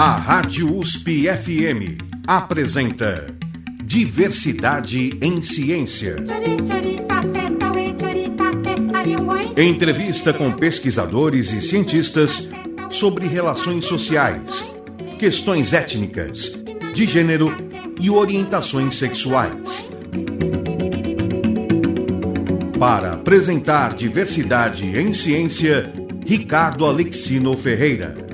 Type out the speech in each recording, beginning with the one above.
A Rádio USP FM apresenta Diversidade em Ciência. Entrevista com pesquisadores e cientistas sobre relações sociais, questões étnicas, de gênero e orientações sexuais. Para apresentar diversidade em ciência, Ricardo Alexino Ferreira.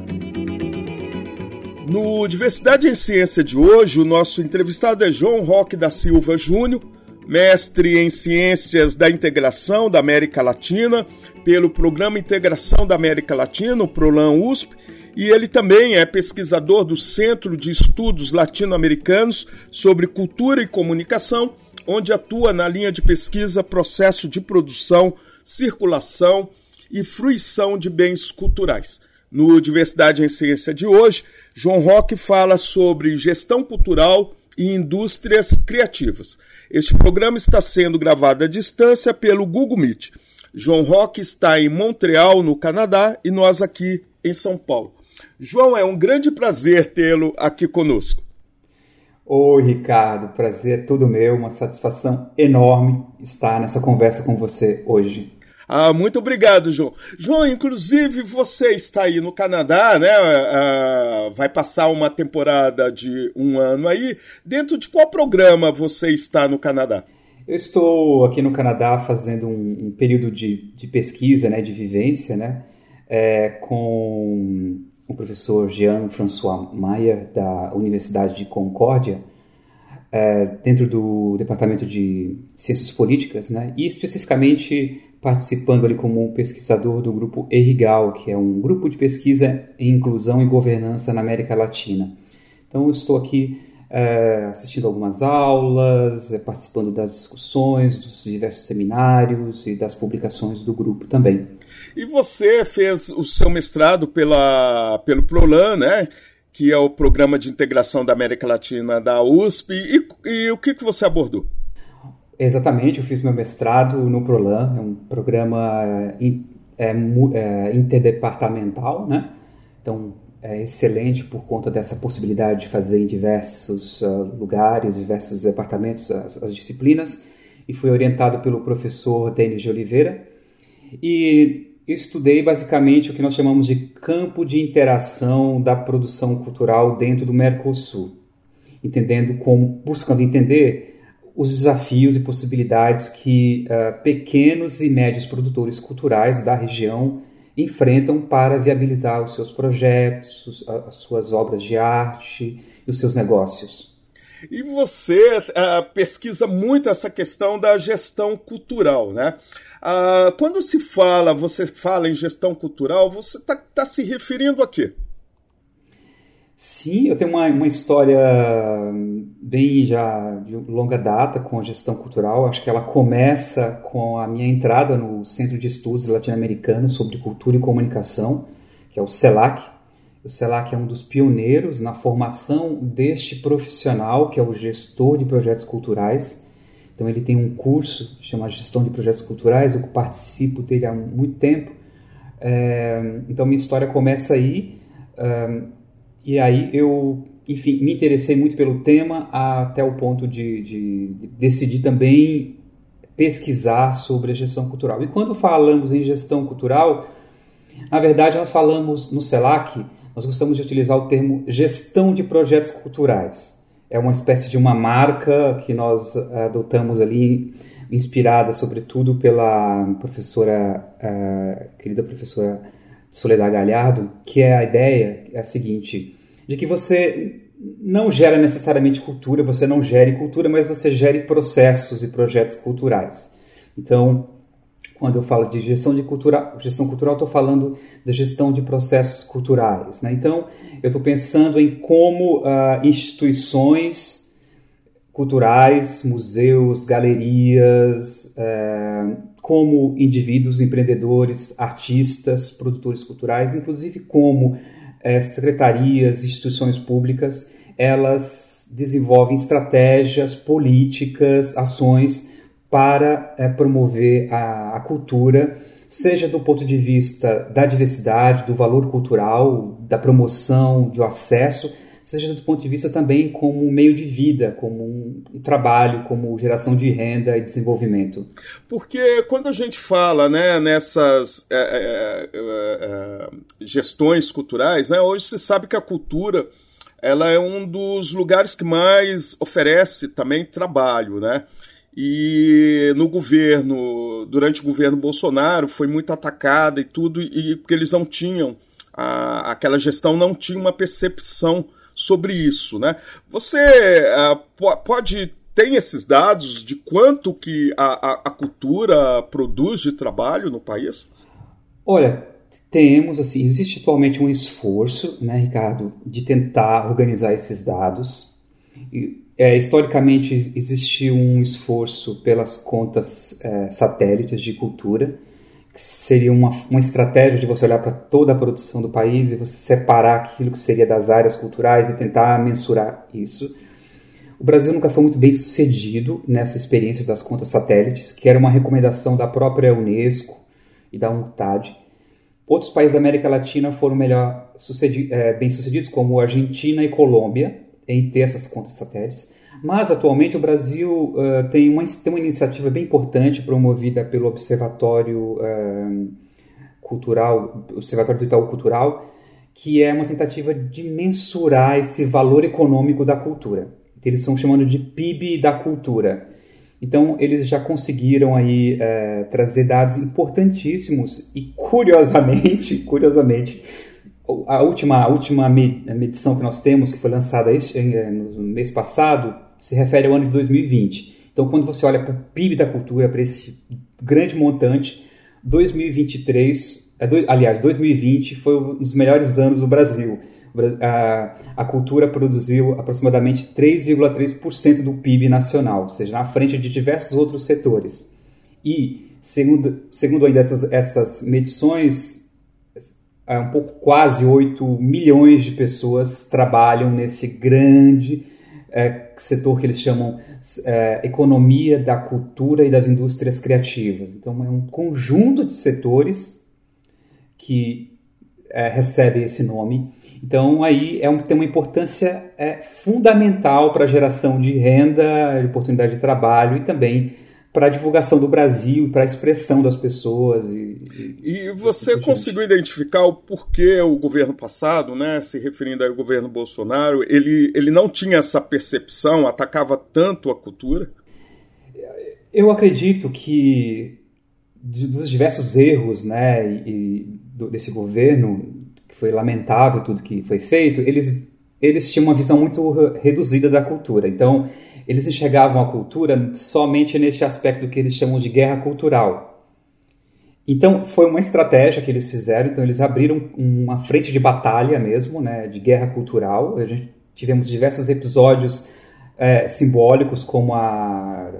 No Diversidade em Ciência de hoje, o nosso entrevistado é João Roque da Silva Júnior, mestre em Ciências da Integração da América Latina pelo Programa Integração da América Latina, o PROLAN USP, e ele também é pesquisador do Centro de Estudos Latino-Americanos sobre Cultura e Comunicação onde atua na linha de pesquisa processo de produção, circulação e fruição de bens culturais. No Diversidade em Ciência de hoje, João Roque fala sobre gestão cultural e indústrias criativas. Este programa está sendo gravado à distância pelo Google Meet. João Roque está em Montreal, no Canadá, e nós aqui em São Paulo. João, é um grande prazer tê-lo aqui conosco. Oi, Ricardo, prazer é todo meu, uma satisfação enorme estar nessa conversa com você hoje. Ah, muito obrigado, João. João, inclusive você está aí no Canadá, né? Ah, vai passar uma temporada de um ano aí. Dentro de qual programa você está no Canadá? Eu estou aqui no Canadá fazendo um, um período de, de, pesquisa, né, de vivência, né, é, com o professor Jean-François Maia, da Universidade de Concórdia, é, dentro do Departamento de Ciências Políticas, né, e especificamente participando ali como pesquisador do grupo ERIGAL, que é um grupo de pesquisa em inclusão e governança na América Latina. Então, eu estou aqui é, assistindo algumas aulas, é, participando das discussões, dos diversos seminários e das publicações do grupo também. E você fez o seu mestrado pela, pelo PROLAN, né? Que é o Programa de Integração da América Latina da USP, e, e o que, que você abordou? Exatamente, eu fiz meu mestrado no PROLAN, é um programa é, é, interdepartamental, né? Então, é excelente por conta dessa possibilidade de fazer em diversos uh, lugares, diversos departamentos as, as, disciplinas, e fui orientado pelo professor Denis de Oliveira. E estudei basicamente o que nós chamamos de campo de interação da produção cultural dentro do Mercosul, entendendo como, buscando entender os desafios e possibilidades que uh, pequenos e médios produtores culturais da região enfrentam para viabilizar os seus projetos, as suas obras de arte e os seus negócios. E você uh, pesquisa muito essa questão da gestão cultural, né? Uh, quando se fala, você fala em gestão cultural, você está tá se referindo a quê? Sim, eu tenho uma, uma história bem já de longa data com a gestão cultural. Acho que ela começa com a minha entrada no Centro de Estudos Latino-Americanos sobre Cultura e Comunicação, que é o CELAC. O CELAC é um dos pioneiros na formação deste profissional, que é o gestor de projetos culturais então ele tem um curso chamado Gestão de Projetos Culturais, eu participo dele há muito tempo. É, então minha história começa aí e aí eu, enfim, me interessei muito pelo tema até o ponto de, de, de decidir também pesquisar sobre a gestão cultural. E quando falamos em gestão cultural, na verdade nós falamos no CELAC, nós gostamos de utilizar o termo gestão de projetos culturais é uma espécie de uma marca que nós adotamos ali, inspirada sobretudo pela professora, uh, querida professora Soledad Galhardo, que é a ideia é a seguinte, de que você não gera necessariamente cultura, você não gere cultura, mas você gere processos e projetos culturais. Então, quando eu falo de gestão de cultura, gestão cultural, estou falando da gestão de processos culturais. Né? Então, eu estou pensando em como uh, instituições culturais, museus, galerias, uh, como indivíduos, empreendedores, artistas, produtores culturais, inclusive como uh, secretarias, instituições públicas, elas desenvolvem estratégias, políticas, ações para é, promover a, a, cultura, seja do ponto de vista da diversidade, do valor cultural, da promoção, do acesso, seja do ponto de vista também como um meio de vida, como um, trabalho, como geração de renda e desenvolvimento. Porque quando a gente fala né, nessas é, é, é, é, gestões culturais, né, hoje se sabe que a cultura ela é um dos lugares que mais oferece também trabalho, né? E no governo, durante o governo Bolsonaro, foi muito atacada e tudo, e porque eles não tinham, a, aquela gestão não tinha uma percepção sobre isso, né? Você uh, pode tem esses dados de quanto que a, a, a, cultura produz de trabalho no país? Olha, temos assim, existe atualmente um esforço, né, Ricardo, de tentar organizar esses dados. É, historicamente existe um esforço pelas contas é, satélites de cultura seria uma, uma estratégia de você olhar para toda a produção do país e você separar aquilo que seria das áreas culturais e tentar mensurar isso. O Brasil nunca foi muito bem sucedido nessa experiência das contas satélites, que era uma recomendação da própria Unesco e da UNCTAD. Outros países da América Latina foram melhor sucedi é, bem sucedidos, como Argentina e Colômbia, em ter essas contas satélites. Mas, atualmente, o Brasil uh, tem, uma, tem uma iniciativa bem importante promovida pelo Observatório uh, Cultural, Observatório do Itaú Cultural, que é uma tentativa de mensurar esse valor econômico da cultura. Eles estão chamando de PIB da cultura. Então, eles já conseguiram aí uh, trazer dados importantíssimos e, curiosamente, curiosamente, a última, a última medição que nós temos, que foi lançada este, no mês passado, se refere ao ano de 2020. Então, quando você olha para o PIB da cultura, para esse grande montante, 2023, é aliás, 2020 foi um dos melhores anos do Brasil. A, a cultura produziu aproximadamente 3,3% do PIB nacional, ou seja, na frente de diversos outros setores. E, segundo, segundo ainda essas, essas medições, é um pouco quase 8 milhões de pessoas trabalham nesse grande é, setor que eles chamam é, economia da cultura e das indústrias criativas. Então, é um conjunto de setores que é, recebe esse nome. Então, aí é um, tem uma importância é, fundamental para a geração de renda, de oportunidade de trabalho e também para a divulgação do Brasil, para a expressão das pessoas. E, e, e você conseguiu identificar o porquê o governo passado, né, se referindo ao governo Bolsonaro, ele, ele não tinha essa percepção, atacava tanto a cultura? Eu acredito que dos diversos erros né, e, do, desse governo, que foi lamentável tudo que foi feito, eles, eles tinham uma visão muito reduzida da cultura. Então, eles enxergavam a cultura somente nesse aspecto que eles chamam de guerra cultural. Então, foi uma estratégia que eles fizeram. Então, eles abriram uma frente de batalha mesmo, né, de guerra cultural. A gente tivemos diversos episódios é, simbólicos, como a,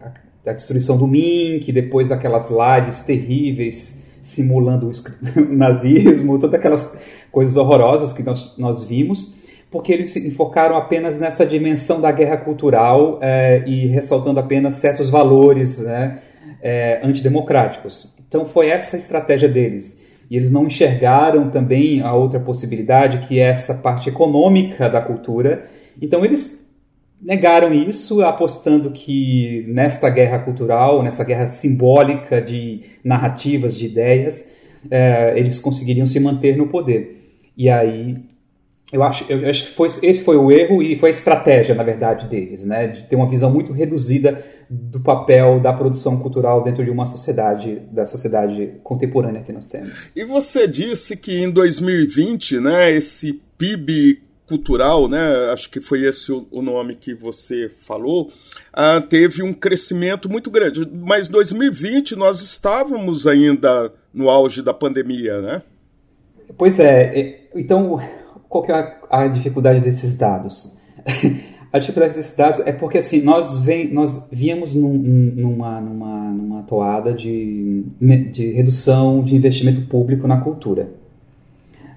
a, a, destruição do Mink, depois aquelas lives terríveis simulando o nazismo, todas aquelas coisas horrorosas que nós, nós vimos porque eles se enfocaram apenas nessa dimensão da guerra cultural é, e ressaltando apenas certos valores né, é, antidemocráticos. Então foi essa a estratégia deles. E eles não enxergaram também a outra possibilidade, que é essa parte econômica da cultura. Então eles negaram isso, apostando que nesta guerra cultural, nessa guerra simbólica de narrativas, de ideias, é, eles conseguiriam se manter no poder. E aí eu acho, eu acho que foi, esse foi o erro e foi a estratégia, na verdade, deles, né? De ter uma visão muito reduzida do papel da produção cultural dentro de uma sociedade, da sociedade contemporânea que nós temos. E você disse que em 2020, né, esse PIB cultural, né, acho que foi esse o nome que você falou, ah, teve um crescimento muito grande. Mas 2020 nós estávamos ainda no auge da pandemia, né? Pois é. Então qual que é a, a dificuldade desses dados? a dificuldade desses dados é porque assim nós vem, nós viemos num, numa, numa, numa toada de, de redução de investimento público na cultura.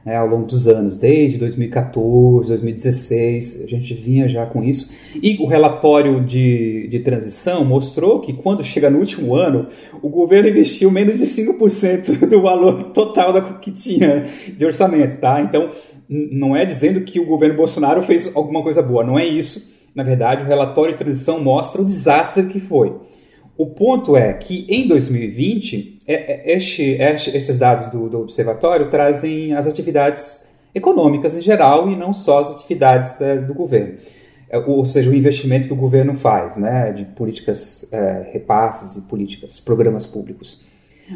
né, ao longo dos anos, desde 2014, 2016, a gente vinha já com isso. E o relatório de, de transição mostrou que quando chega no último ano, o governo investiu menos de 5% do valor total da, que tinha de orçamento, tá? Então, não é dizendo que o governo Bolsonaro fez alguma coisa boa, não é isso. Na verdade, o relatório de transição mostra o desastre que foi. O ponto é que em 2020, é, é, este, este, esses dados do, do, observatório trazem as atividades econômicas em geral e não só as atividades é, do governo. É, ou seja, o investimento que o governo faz, né, de políticas, é, repasses e políticas, programas públicos.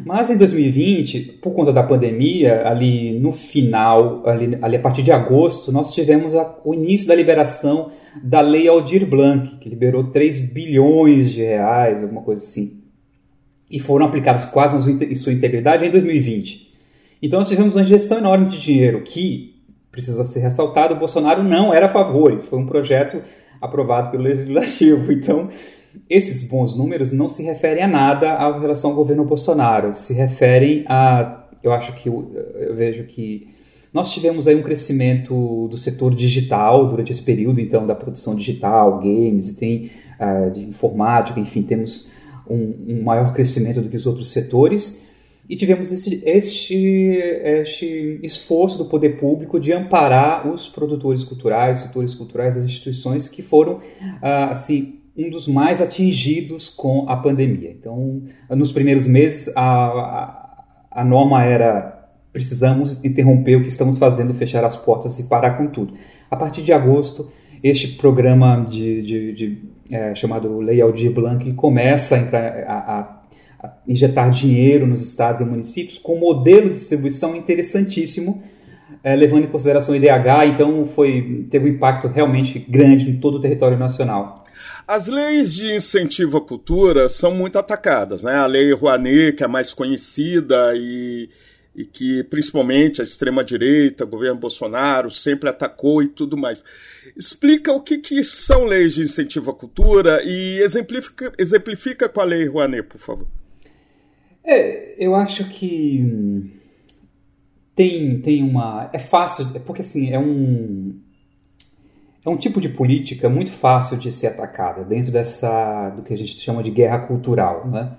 Mas em 2020, por conta da pandemia, ali no final, ali, ali a partir de agosto, nós tivemos a, o início da liberação da Lei Aldir Blanc, que liberou 3 bilhões de reais, alguma coisa assim. E foram aplicadas quase em sua integridade em 2020. Então nós tivemos uma injeção enorme de dinheiro que, precisa ser ressaltado, o Bolsonaro não era a favor. Foi um projeto aprovado pelo Legislativo. Então, esses bons números não se referem a nada em relação ao governo Bolsonaro, se referem a. Eu acho que eu, eu vejo que nós tivemos aí um crescimento do setor digital durante esse período, então, da produção digital, games, e tem uh, de informática, enfim, temos um, um, maior crescimento do que os outros setores. E tivemos esse, este, este esforço do poder público de amparar os produtores culturais, os setores culturais, as instituições que foram, uh, assim, um dos mais atingidos com a pandemia. Então, nos primeiros meses, a, a, a, norma era precisamos interromper o que estamos fazendo, fechar as portas e parar com tudo. A partir de agosto, este programa de, de, de é, chamado Lei Aldir Blanc começa a, entrar, a, a, injetar dinheiro nos estados e municípios com um modelo de distribuição interessantíssimo, é, levando em consideração o IDH, então foi, teve um impacto realmente grande em todo o território nacional. As leis de incentivo à cultura são muito atacadas, né? A lei Rouanet, que é mais conhecida e, e que principalmente a extrema-direita, o governo Bolsonaro, sempre atacou e tudo mais. Explica o que, que são leis de incentivo à cultura e exemplifica, exemplifica com a lei Rouanet, por favor. É, eu acho que tem, tem uma. É fácil, porque assim, é um é um tipo de política muito fácil de ser atacada dentro dessa do que a gente chama de guerra cultural, né?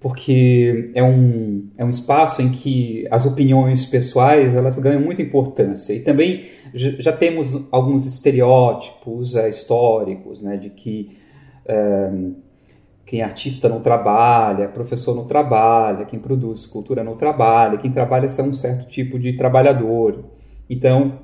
Porque é um, é um espaço em que as opiniões pessoais elas ganham muita importância e também já temos alguns estereótipos é, históricos, né, de que é, quem artista não trabalha, professor não trabalha, quem produz cultura não trabalha, quem trabalha é um certo tipo de trabalhador. Então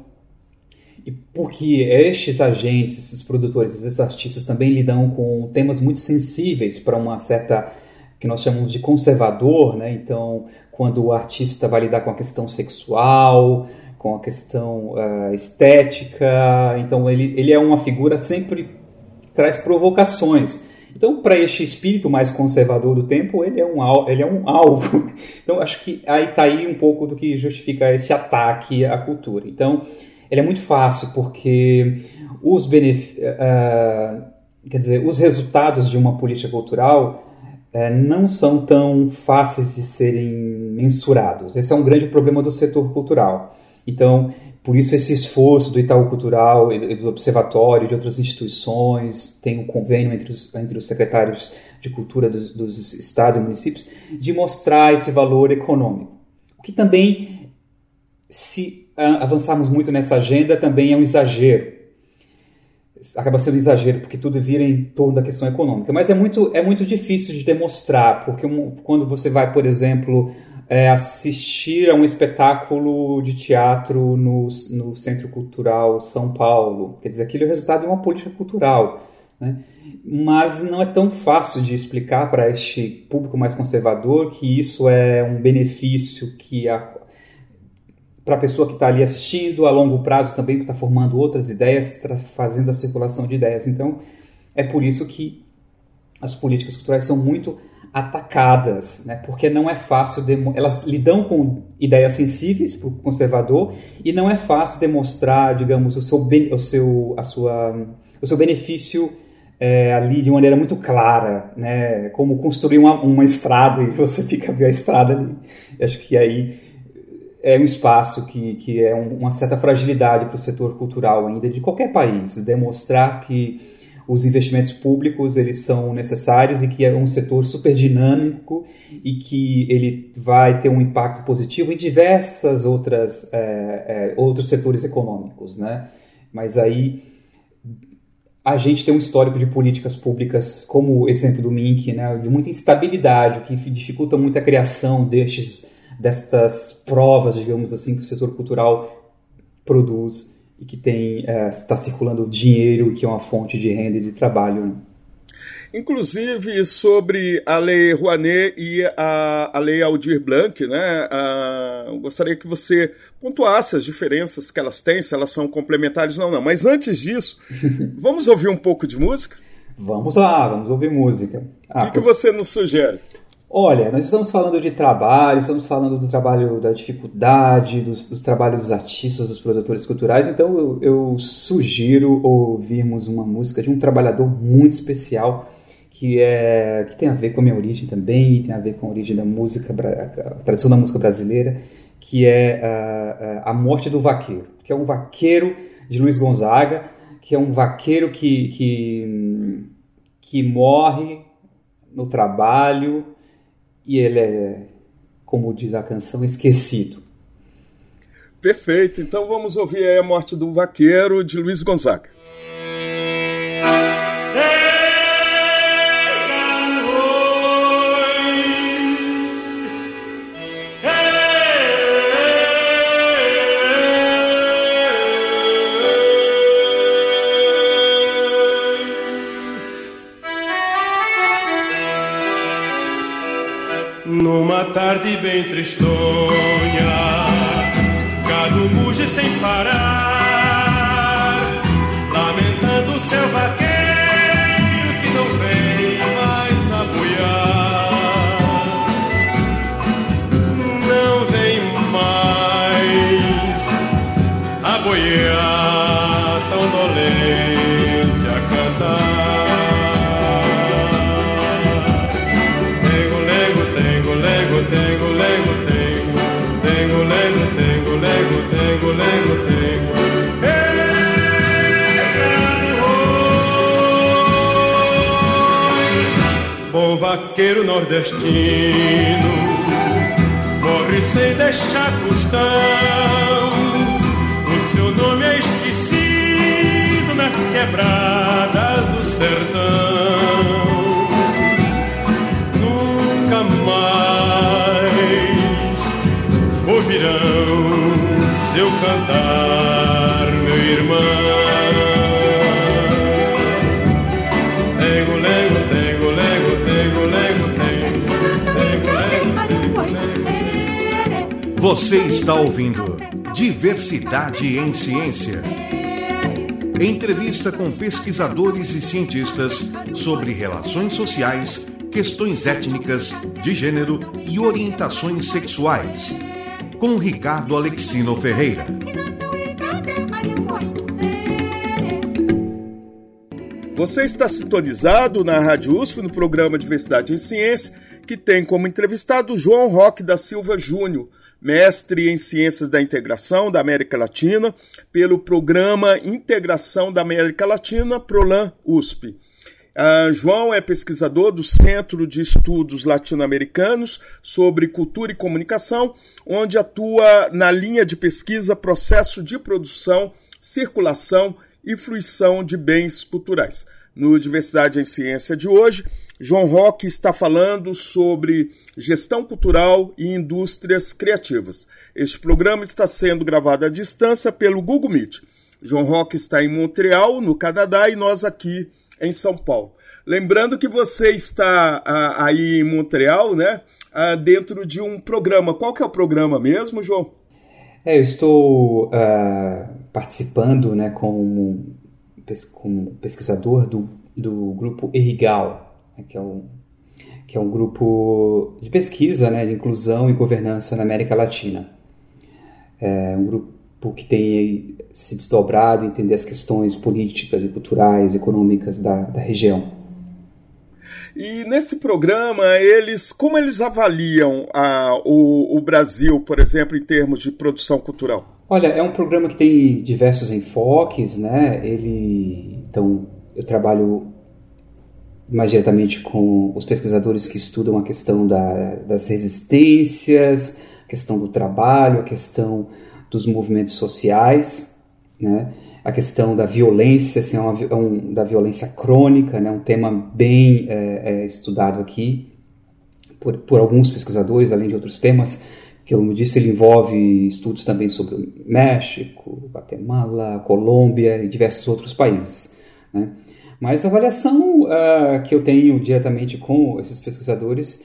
porque estes agentes, esses produtores, esses artistas também lidam com temas muito sensíveis para uma certa que nós chamamos de conservador, né? Então, quando o artista vai lidar com a questão sexual, com a questão uh, estética, então ele, ele é uma figura sempre traz provocações. Então, para este espírito mais conservador do tempo, ele é um, ele é um alvo. Então, acho que aí está aí um pouco do que justifica esse ataque à cultura. Então, ele é muito fácil porque os benefícios, uh, quer dizer, os resultados de uma política cultural uh, não são tão fáceis de serem mensurados. Esse é um grande problema do setor cultural. Então, por isso esse esforço do Itaú Cultural e do Observatório e de outras instituições, tem um convênio entre os, entre os secretários de cultura dos, dos estados e municípios, de mostrar esse valor econômico. O que também se avançarmos muito nessa agenda também é um exagero. Acaba sendo um exagero, porque tudo vira em torno da questão econômica. Mas é muito, é muito difícil de demonstrar, porque quando você vai, por exemplo, é, assistir a um espetáculo de teatro no, no Centro Cultural São Paulo, quer dizer, aquilo é o resultado de uma política cultural. Né? Mas não é tão fácil de explicar para este público mais conservador que isso é um benefício que a, para a pessoa que está ali assistindo, a longo prazo também que está formando outras ideias, fazendo a circulação de ideias. Então, é por isso que as políticas culturais são muito atacadas, né? porque não é fácil, elas lidam com ideias sensíveis para o conservador e não é fácil demonstrar, digamos, o seu, o seu, a sua, o seu benefício é, ali de maneira muito clara, né? como construir uma, uma estrada e você fica vendo a estrada ali. Acho que aí é um espaço que, que é um, uma certa fragilidade para o setor cultural ainda de qualquer país, demonstrar que os investimentos públicos eles são necessários e que é um setor super dinâmico e que ele vai ter um impacto positivo em diversas outras é, é, outros setores econômicos, né? Mas aí a gente tem um histórico de políticas públicas, como o exemplo do Mink, né, de muita instabilidade, o que dificulta muito a criação destes, destas provas, digamos assim, que o setor cultural produz e que tem está é, circulando dinheiro, que é uma fonte de renda e de trabalho. Né? Inclusive sobre a Lei Rouanet e a, a Lei Aldir Blanc, né? A, gostaria que você pontuasse as diferenças que elas têm, se elas são complementares ou não, não. Mas antes disso, vamos ouvir um pouco de música? Vamos lá, vamos ouvir música. Ah, o que, que você nos sugere? Olha, nós estamos falando de trabalho, estamos falando do trabalho da dificuldade, dos, dos trabalhos dos artistas, dos produtores culturais, então eu, eu, sugiro ouvirmos uma música de um trabalhador muito especial que, é, que tem a ver com a minha origem também, e tem a ver com a origem da música, a tradição da música brasileira, que é a, a Morte do Vaqueiro, que é um vaqueiro de Luiz Gonzaga, que é um vaqueiro que, que, que morre no trabalho e ele é, como diz a canção, esquecido. Perfeito, então vamos ouvir a morte do vaqueiro de Luiz Gonzaga. Tarde bem tristonha, vaqueiro nordestino morre sem deixar costão. O seu nome é esquecido nas quebradas do sertão. Nunca mais ouvirão seu cantar, meu irmão. Você está ouvindo Diversidade em Ciência. Entrevista com pesquisadores e cientistas sobre relações sociais, questões étnicas, de gênero e orientações sexuais. Com Ricardo Alexino Ferreira. Você está sintonizado na Rádio USP no programa Diversidade em Ciência, que tem como entrevistado João Roque da Silva Júnior mestre em Ciências da Integração da América Latina, pelo Programa Integração da América Latina, PROLAN USP. Uh, João é pesquisador do Centro de Estudos Latino-Americanos sobre Cultura e Comunicação, onde atua na linha de pesquisa Processo de Produção, Circulação e Fruição de Bens Culturais. No Diversidade em Ciência de hoje, João Roque está falando sobre gestão cultural e indústrias criativas. Este programa está sendo gravado à distância pelo Google Meet. João Roque está em Montreal, no Canadá, e nós aqui em São Paulo. Lembrando que você está ah, aí em Montreal, né? Ah, dentro de um programa. Qual que é o programa mesmo, João? É, eu estou uh, participando, né, como, pesquisador do, do grupo Erigal, que é um, que é um grupo de pesquisa né, de inclusão e governança na América Latina. É um grupo que tem se desdobrado, entender as questões políticas e culturais, econômicas da, da região. E nesse programa, eles, como eles avaliam a, o, o Brasil, por exemplo, em termos de produção cultural? Olha, é um programa que tem diversos enfoques, né? Ele, então, eu trabalho mais diretamente com os pesquisadores que estudam a questão da, das resistências, a questão do trabalho, a questão dos movimentos sociais, né? a questão da violência, assim, é uma, é um, da violência crônica, né? um tema bem é, é, estudado aqui por, por alguns pesquisadores, além de outros temas, que eu disse, ele envolve estudos também sobre México, Guatemala, Colômbia e diversos outros países. Né? Mas a avaliação uh, que eu tenho diretamente com esses pesquisadores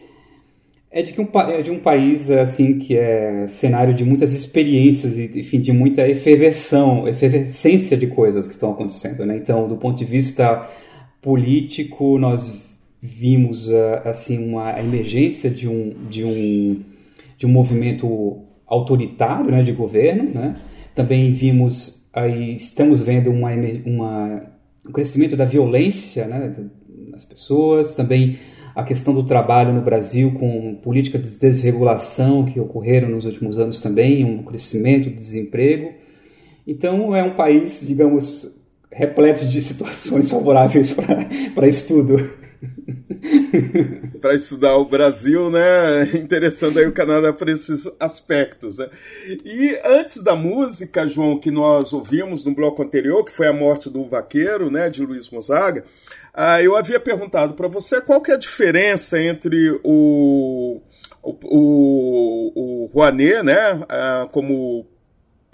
é de que um, é de um país assim que é cenário de muitas experiências e enfim, de muita efervescência, de coisas que estão acontecendo. Né? Então, do ponto de vista político, nós vimos uh, assim uma emergência de um, de um de um movimento autoritário né, de governo. Né? Também vimos, aí, estamos vendo uma, uma, um crescimento da violência né, das pessoas, também a questão do trabalho no Brasil com políticas de desregulação que ocorreram nos últimos anos também, um crescimento do desemprego. Então é um país, digamos, repleto de situações favoráveis para estudo. para estudar o Brasil, né? Interessando aí o Canadá por esses aspectos, né? E antes da música, João, que nós ouvimos no bloco anterior, que foi a morte do vaqueiro, né, de Luiz Gonzaga, ah, eu havia perguntado para você qual que é a diferença entre o o, o, o Rouanet, né, ah, como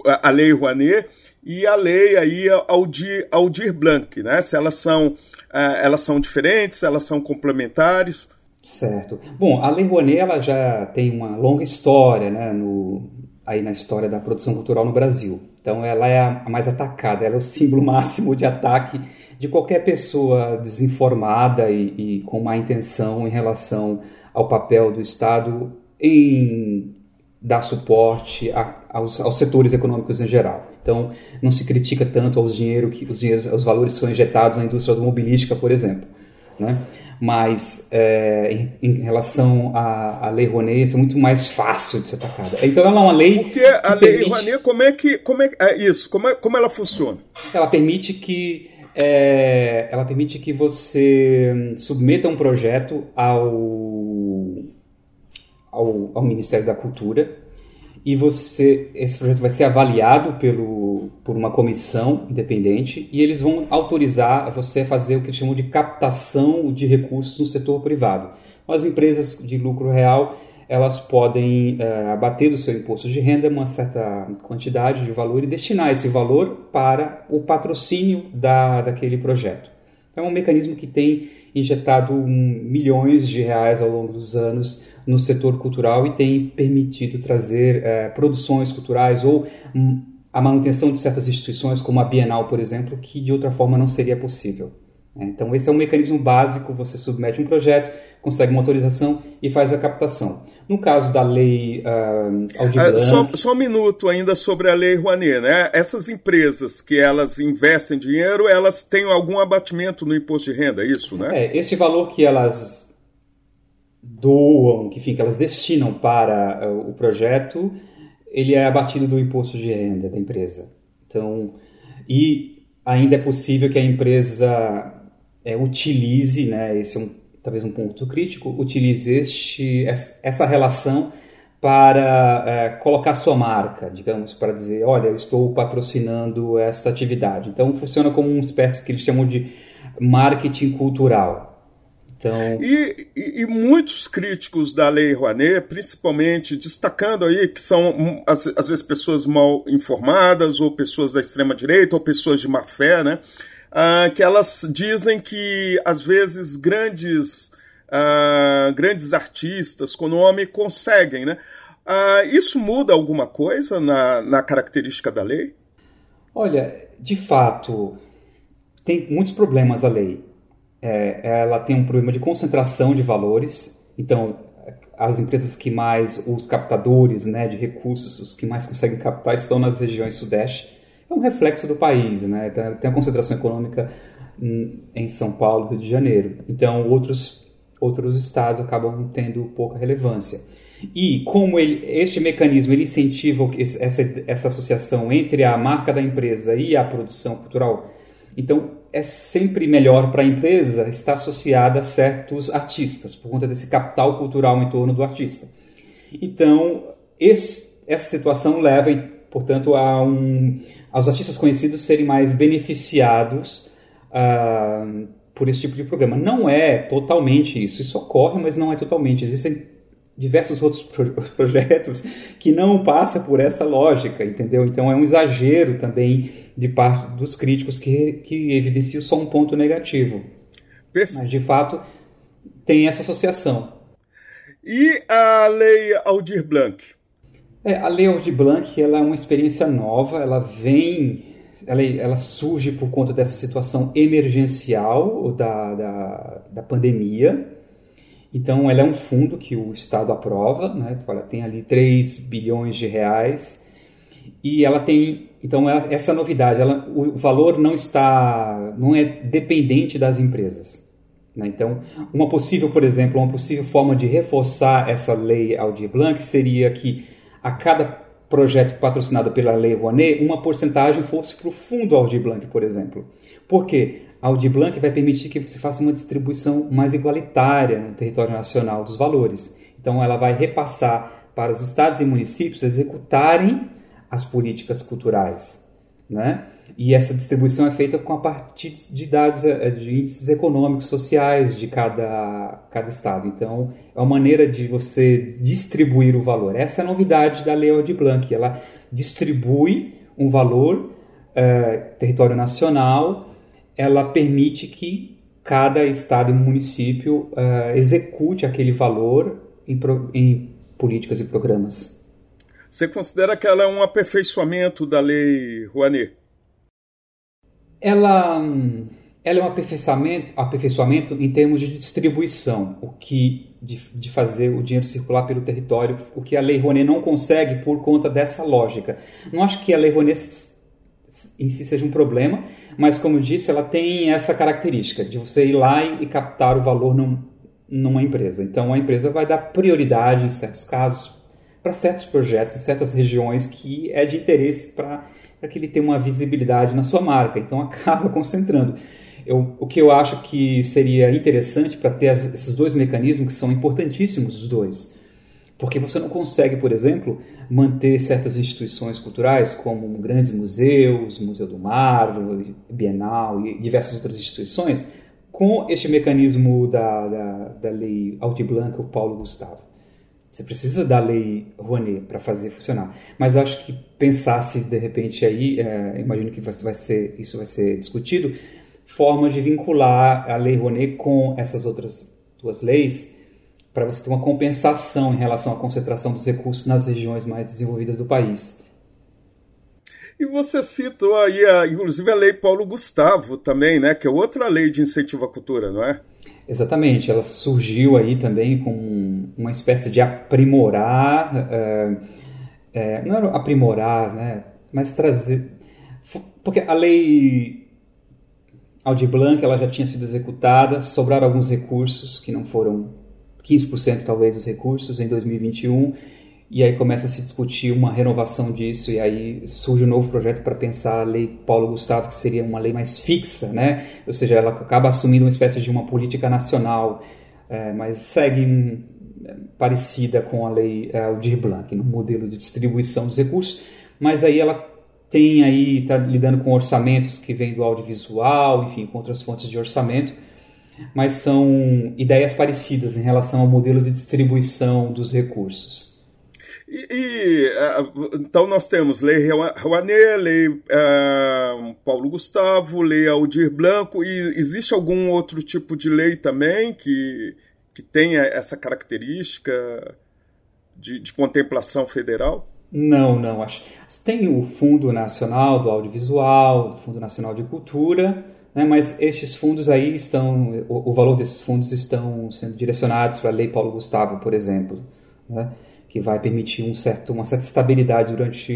a lei Rouanet e a lei aí Aldir, Aldir Blanc, né? Se elas são, é, elas são diferentes, elas são complementares. Certo. Bom, a lei Rouanet ela já tem uma longa história, né? No, aí na história da produção cultural no Brasil. Então ela é a mais atacada, ela é o símbolo máximo de ataque de qualquer pessoa desinformada e, e com má intenção em relação ao papel do Estado em dar suporte a, aos, aos, setores econômicos em geral. Então, não se critica tanto aos dinheiro que os, dinheiros, os valores que são injetados na indústria automobilística, por exemplo. Né? Mas, é, em, em, relação à, à lei Rouanet, isso é muito mais fácil de ser atacada. Então, ela é uma lei. Porque a lei permite... Rouanet, como é que. Como é, é isso, como, é, como ela funciona? Ela permite que. É, ela permite que você submeta um projeto ao, ao, ao Ministério da Cultura e você esse projeto vai ser avaliado pelo, por uma comissão independente e eles vão autorizar você a fazer o que eles chamam de captação de recursos no setor privado. As empresas de lucro real elas podem uh, abater do seu imposto de renda uma certa quantidade de valor e destinar esse valor para o patrocínio da, daquele projeto. É um mecanismo que tem injetado milhões de reais ao longo dos anos no setor cultural e tem permitido trazer é, produções culturais ou um, a manutenção de certas instituições, como a Bienal, por exemplo, que de outra forma não seria possível. É, então, esse é um mecanismo básico: você submete um projeto, consegue uma autorização e faz a captação. No caso da lei uh, é, só, só, um minuto ainda sobre a lei Rouanet, né? Essas empresas que elas investem dinheiro, elas têm algum abatimento no imposto de renda, é isso, né? É, esse valor que elas doam, que, enfim, que elas destinam para uh, o projeto, ele é abatido do imposto de renda da empresa. Então, e ainda é possível que a empresa é, utilize, né, esse é um, talvez um ponto crítico, utilize este, essa relação para é, colocar sua marca, digamos, para dizer, olha, eu estou patrocinando esta atividade. Então, funciona como uma espécie que eles chamam de marketing cultural. Então... E, e, e, muitos críticos da Lei Rouanet, principalmente destacando aí que são, hum, às, às vezes, pessoas mal informadas, ou pessoas da extrema-direita, ou pessoas de má fé, né? Ah, que elas dizem que, às vezes, grandes, ah, grandes artistas com nome conseguem, né? Ah, isso muda alguma coisa na, na característica da lei? Olha, de fato, tem muitos problemas a lei é, ela tem um problema de concentração de valores. Então, as empresas que mais, os captadores né, de recursos, os que mais conseguem captar, estão nas regiões sudeste. É um reflexo do país, né? Tem a concentração econômica em São Paulo, Rio de Janeiro. Então, outros, outros estados acabam tendo pouca relevância. E como ele, este mecanismo ele incentiva essa, essa associação entre a marca da empresa e a produção cultural, então é sempre melhor para a empresa estar associada a certos artistas, por conta desse capital cultural em torno do artista. Então, esse, essa situação leva, portanto, a um, aos artistas conhecidos serem mais beneficiados uh, por esse tipo de programa. Não é totalmente isso. Isso ocorre, mas não é totalmente. Existem diversos outros projetos que não passam por essa lógica, entendeu? Então é um exagero também de parte dos críticos que, que evidenciam só um ponto negativo. Mas de fato tem essa associação. E a lei Aldir Blanc? É, a lei Aldir Blanc ela é uma experiência nova, ela vem, ela, ela surge por conta dessa situação emergencial da, da, da pandemia, então, ela é um fundo que o Estado aprova, né? ela tem ali 3 bilhões de reais, e ela tem, então, essa novidade, ela, o valor não está, não é dependente das empresas. Né? Então, uma possível, por exemplo, uma possível forma de reforçar essa lei Aldir Blanc seria que a cada projeto patrocinado pela Lei Rouanet, uma porcentagem fosse para o fundo Aldir Blanc, por exemplo. Por quê? A Blanc vai permitir que você faça uma distribuição mais igualitária no território nacional dos valores. Então, ela vai repassar para os estados e municípios executarem as políticas culturais, né? E essa distribuição é feita com a partir de dados eh, de índices econômicos, sociais de cada, cada estado. Então, é uma maneira de você distribuir o valor. Essa é a novidade da Lei Audi Blanc. Ela distribui um valor é, território nacional ela permite que cada estado e município uh, execute aquele valor em, pro, em políticas e programas. Você considera que ela é um aperfeiçoamento da lei Rouanet? Ela, ela é um aperfeiçoamento, aperfeiçoamento em termos de distribuição, o que de, de, fazer o dinheiro circular pelo território, o que a lei Rouanet não consegue por conta dessa lógica. Não acho que a lei Rouanet em si seja um problema, mas como disse, ela tem essa característica de você ir lá e, captar o valor num, numa empresa. Então a empresa vai dar prioridade em certos casos para certos projetos em certas regiões que é de interesse para que ele tenha uma visibilidade na sua marca. Então acaba concentrando. Eu, o que eu acho que seria interessante para ter as, esses dois mecanismos que são importantíssimos os dois porque você não consegue, por exemplo, manter certas instituições culturais, como grandes museus, Museu do Mar, Bienal e diversas outras instituições, com este mecanismo da, da, da lei Alti Blanca, o Paulo Gustavo. Você precisa da lei Rouanet para fazer funcionar. Mas eu acho que pensasse de repente aí, é, imagino que vai ser, isso vai ser discutido, forma de vincular a lei Rouanet com essas outras duas leis para você ter uma compensação em relação à concentração dos recursos nas regiões mais desenvolvidas do país. E você citou aí, a, inclusive, a Lei Paulo Gustavo também, né? Que é outra lei de incentivo à cultura, não é? Exatamente, ela surgiu aí também com uma espécie de aprimorar, é, é, não era aprimorar, né? Mas trazer... Porque a lei Aldir Blanc ela já tinha sido executada, sobraram alguns recursos que não foram 15% talvez dos recursos em 2021, e aí começa a se discutir uma renovação disso, e aí surge um novo projeto para pensar a lei Paulo Gustavo, que seria uma lei mais fixa, né? ou seja, ela acaba assumindo uma espécie de uma política nacional, é, mas segue um, é, parecida com a lei é, Aldir Blanc, no modelo de distribuição dos recursos, mas aí ela tem aí, está lidando com orçamentos que vêm do audiovisual, enfim, com outras fontes de orçamento, mas são ideias parecidas em relação ao modelo de distribuição dos recursos. E, e é, então nós temos Lei Rouanet, Lei uh, Paulo Gustavo, Lei Aldir Blanco, e existe algum outro tipo de lei também que, que tenha essa característica de, de contemplação federal? Não, não. Acho. Tem o Fundo Nacional do Audiovisual, o Fundo Nacional de Cultura, né, mas estes fundos aí estão, o, o, valor desses fundos estão sendo direcionados para a Lei Paulo Gustavo, por exemplo, né, que vai permitir um certo, uma certa estabilidade durante,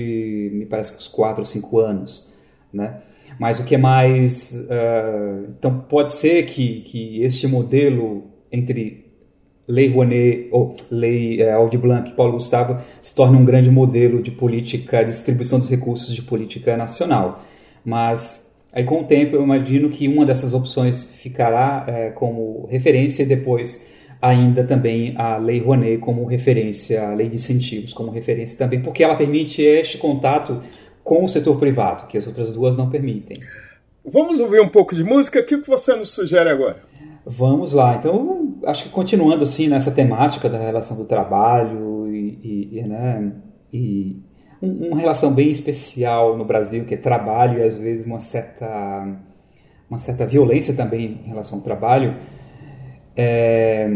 me parece, uns 4 ou 5 anos. Né. Mas o que é mais. Uh, então, pode ser que, que este modelo entre Lei Rouanet, ou Lei é, Blanc e Paulo Gustavo se torne um grande modelo de política, distribuição dos recursos de política nacional. Mas aí com o tempo eu imagino que uma dessas opções ficará é, como referência e depois ainda também a Lei Rouanet como referência, a Lei de Incentivos como referência também, porque ela permite este contato com o setor privado, que as outras duas não permitem. Vamos ouvir um pouco de música? O que você nos sugere agora? Vamos lá. Então, acho que continuando assim nessa temática da relação do trabalho e, e, e né, e uma relação bem especial no Brasil, que é trabalho e às vezes uma certa, uma certa violência também em relação ao trabalho. É,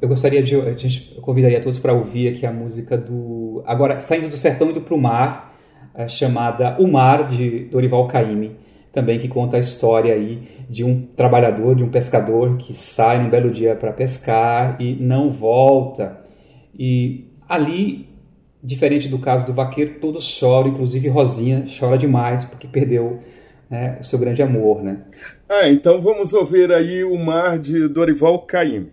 eu gostaria de. A gente, convidaria todos para ouvir aqui a música do. Agora, Saindo do Sertão e do Pro Mar, é, chamada O Mar, de Dorival Caymmi também que conta a história aí de um trabalhador, de um pescador que sai num belo dia para pescar e não volta. E ali, diferente do caso do vaqueiro, todos choram, inclusive Rosinha chora demais porque perdeu né, o seu grande amor, né? Ah, então vamos ouvir aí o Mar de Dorival Caymmi.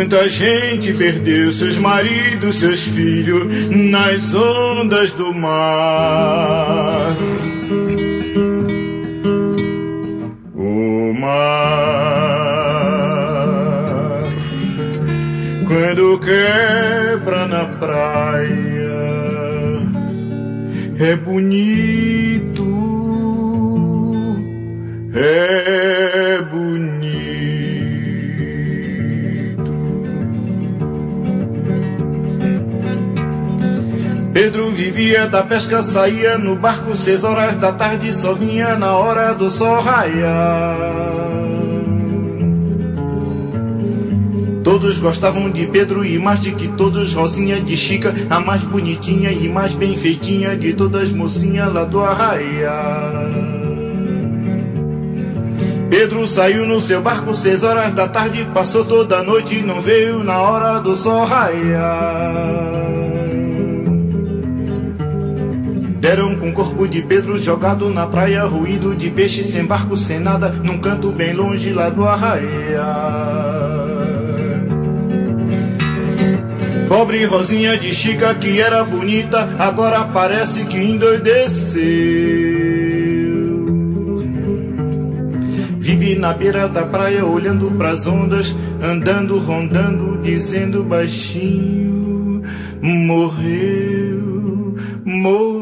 Quanta gente perdeu seus maridos, seus filhos nas ondas do mar. O mar, quando quebra na praia é bonito, é vivia da pesca, saía no barco seis horas da tarde, só vinha na hora do sol raiar. Todos gostavam de Pedro e mais de que todos Rosinha de Chica, a mais bonitinha e mais bem feitinha de todas mocinhas lá do arraia. Pedro saiu no seu barco seis horas da tarde, passou toda a noite não veio na hora do sol raiar. Deram com o corpo de Pedro jogado na praia, ruído de peixe sem barco, sem nada, num canto bem longe lá do arraia. Pobre Rosinha de Chica que era bonita, agora parece que endoideceu. Vive na beira da praia olhando pras ondas, andando, rondando, dizendo baixinho: Morreu, morreu,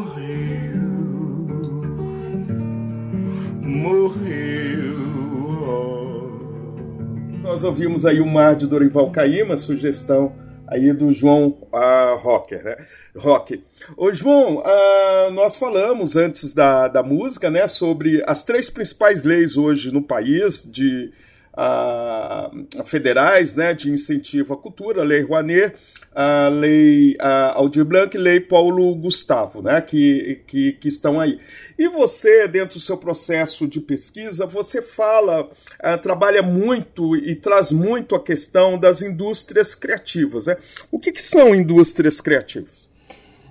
Nós ouvimos aí o Mar de Dorival Caymmi, sugestão aí do João uh, Rocker, né? Rock. Ô, João, uh, nós falamos antes da, da música, né, sobre as três principais leis hoje no país de uh, federais, né, de incentivo à cultura, a Lei Rouanet, a Lei a Aldir Blanc e Lei Paulo Gustavo, né, que, que, que estão aí. E você, dentro do seu processo de pesquisa, você fala, uh, trabalha muito e traz muito a questão das indústrias criativas. Né? O que, que são indústrias criativas?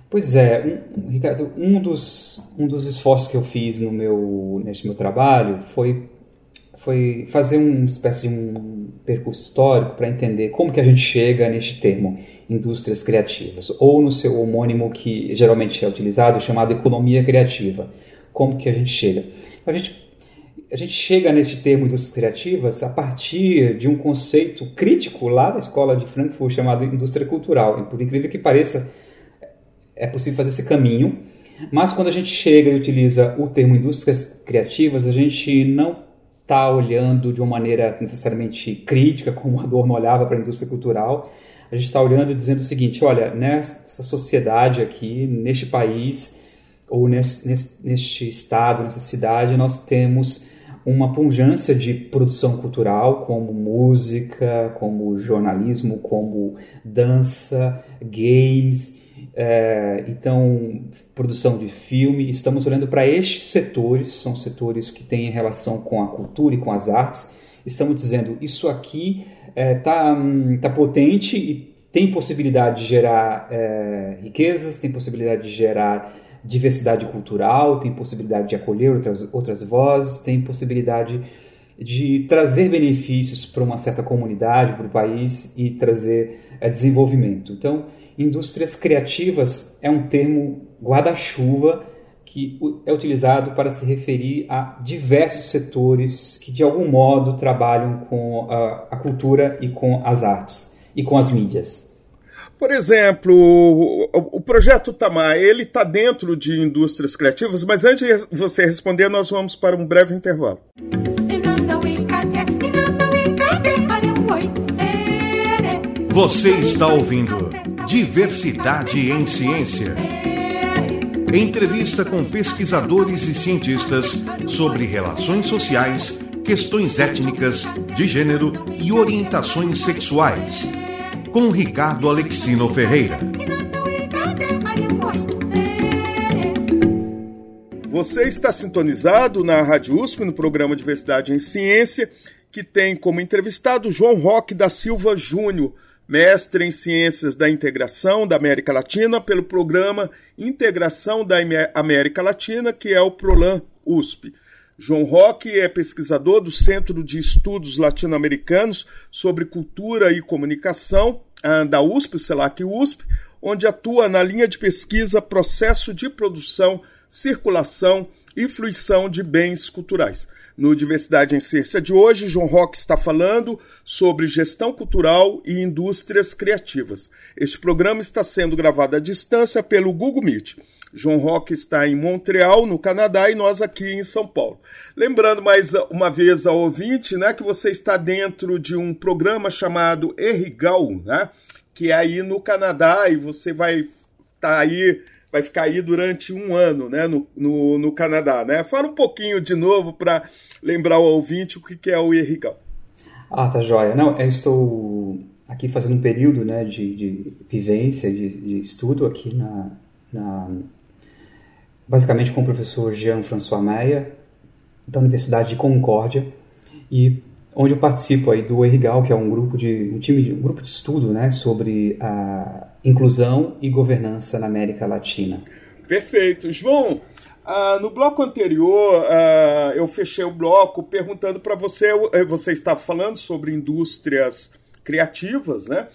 Pois é, um, Ricardo, um dos, um dos esforços que eu fiz no meu, neste meu trabalho foi, foi fazer uma espécie de um percurso histórico para entender como que a gente chega neste termo, indústrias criativas, ou no seu homônimo que geralmente é utilizado, chamado economia criativa como que a gente chega? A gente a gente chega nesse termo indústrias criativas a partir de um conceito crítico lá da escola de Frankfurt chamado indústria cultural. E por incrível que pareça, é possível fazer esse caminho, mas quando a gente chega e utiliza o termo indústrias criativas, a gente não está olhando de uma maneira necessariamente crítica, como Adorno olhava para a indústria cultural. A gente está olhando e dizendo o seguinte: olha, nessa sociedade aqui, neste país, ou neste, neste estado, nessa cidade, nós temos uma pungência de produção cultural, como música, como jornalismo, como dança, games, é, então produção de filme. Estamos olhando para estes setores, são setores que têm relação com a cultura e com as artes. Estamos dizendo isso aqui está é, tá, hum, tá potente e tem possibilidade de gerar é, riquezas, tem possibilidade de gerar diversidade cultural, tem possibilidade de acolher outras, outras vozes, tem possibilidade de trazer benefícios para uma certa comunidade, para o país e trazer é, desenvolvimento. Então, indústrias criativas é um termo guarda-chuva que é utilizado para se referir a diversos setores que de algum modo trabalham com a, a cultura e com as artes e com as mídias. Por exemplo, o, o projeto Tamar, ele está dentro de indústrias criativas, mas antes de você responder, nós vamos para um breve intervalo. Você está ouvindo Diversidade em Ciência. Entrevista com pesquisadores e cientistas sobre relações sociais, questões étnicas, de gênero e orientações sexuais com Ricardo Alexino Ferreira. Você está sintonizado na Rádio USP no programa Diversidade em Ciência, que tem como entrevistado João Roque da Silva Júnior, mestre em Ciências da Integração da América Latina pelo programa Integração da América Latina, que é o PROLAN USP. João Roque é pesquisador do Centro de Estudos Latino-Americanos sobre Cultura e Comunicação ah, da USP, CELAC USP, onde atua na linha de pesquisa Processo de Produção, Circulação e Fruição de Bens Culturais. No Diversidade em Ciência de hoje, João Roque está falando sobre gestão cultural e indústrias criativas. Este programa está sendo gravado à distância pelo Google Meet. João Roque está em Montreal, no Canadá, e nós aqui em São Paulo. Lembrando mais uma vez ao ouvinte né, que você está dentro de um programa chamado Errigal, né, que é aí no Canadá, e você vai estar tá aí, vai ficar aí durante um ano né, no, no, no Canadá. Né? Fala um pouquinho de novo para lembrar ao ouvinte o que é o Errigal. Ah, tá joia. Não, eu estou aqui fazendo um período né, de, de vivência, de, de estudo aqui na, na basicamente com o professor Jean-François Meyer, da Universidade de Concórdia, e onde eu participo aí do ERIGAL, que é um grupo de um time, um grupo de estudo, né, sobre a inclusão e governança na América Latina. Perfeito, João. Uh, no bloco anterior, uh, eu fechei o bloco perguntando para você, eh, você estava falando sobre indústrias criativas, né?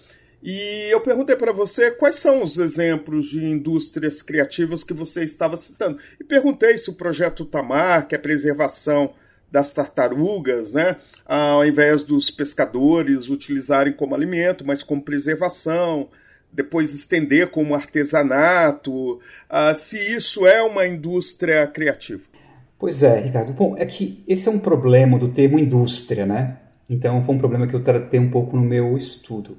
E eu perguntei para você quais são os exemplos de indústrias criativas que você estava citando. E perguntei se o projeto Tamar, que é a preservação das tartarugas, né, ao invés dos pescadores utilizarem como alimento, mas como preservação, depois estender como artesanato, uh, se isso é uma indústria criativa. Pois é, Ricardo. Bom, é que esse é um problema do termo indústria, né? Então foi um problema que eu tratei um pouco no meu estudo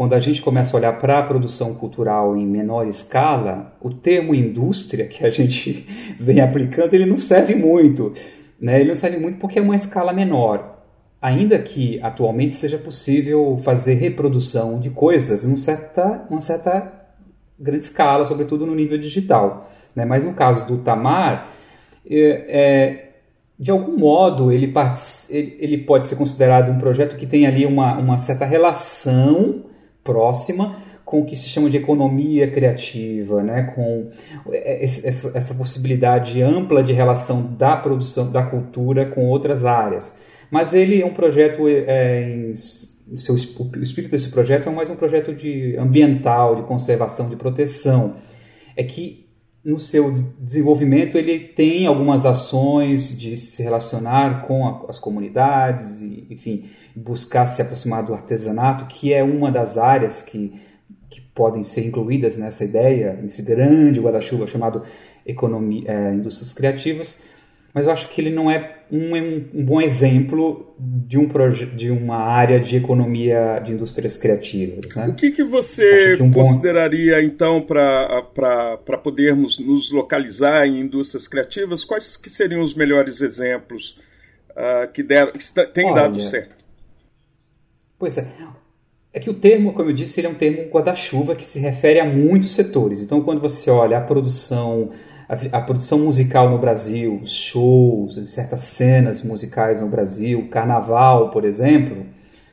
quando a gente começa a olhar para a produção cultural em menor escala, o termo indústria que a gente vem aplicando, ele não serve muito. Né? Ele não serve muito porque é uma escala menor. Ainda que atualmente seja possível fazer reprodução de coisas em uma certa, uma certa grande escala, sobretudo no nível digital. Né? Mas no caso do Tamar, é, é, de algum modo ele, ele, pode ser considerado um projeto que tem ali uma, uma certa relação próxima com o que se chama de economia criativa, né? com essa, essa possibilidade ampla de relação da produção da cultura com outras áreas. Mas ele é um projeto, é, em, seu, o espírito desse projeto é mais um projeto de ambiental, de conservação, de proteção. É que no seu desenvolvimento ele tem algumas ações de se relacionar com a, as comunidades e, enfim, buscar se aproximar do artesanato, que é uma das áreas que, que podem ser incluídas nessa ideia, nesse grande guarda-chuva chamado economia, é, indústrias criativas mas eu acho que ele não é um, um bom exemplo de, um de uma área de economia de indústrias criativas. Né? O que, que você que um consideraria, bom... então, para podermos nos localizar em indústrias criativas? Quais que seriam os melhores exemplos uh, que, deram, que têm dado certo? Pois é. É que o termo, como eu disse, ele é um termo guarda-chuva que se refere a muitos setores. Então, quando você olha a produção a, a, produção musical no Brasil, shows, certas cenas musicais no Brasil, carnaval, por exemplo,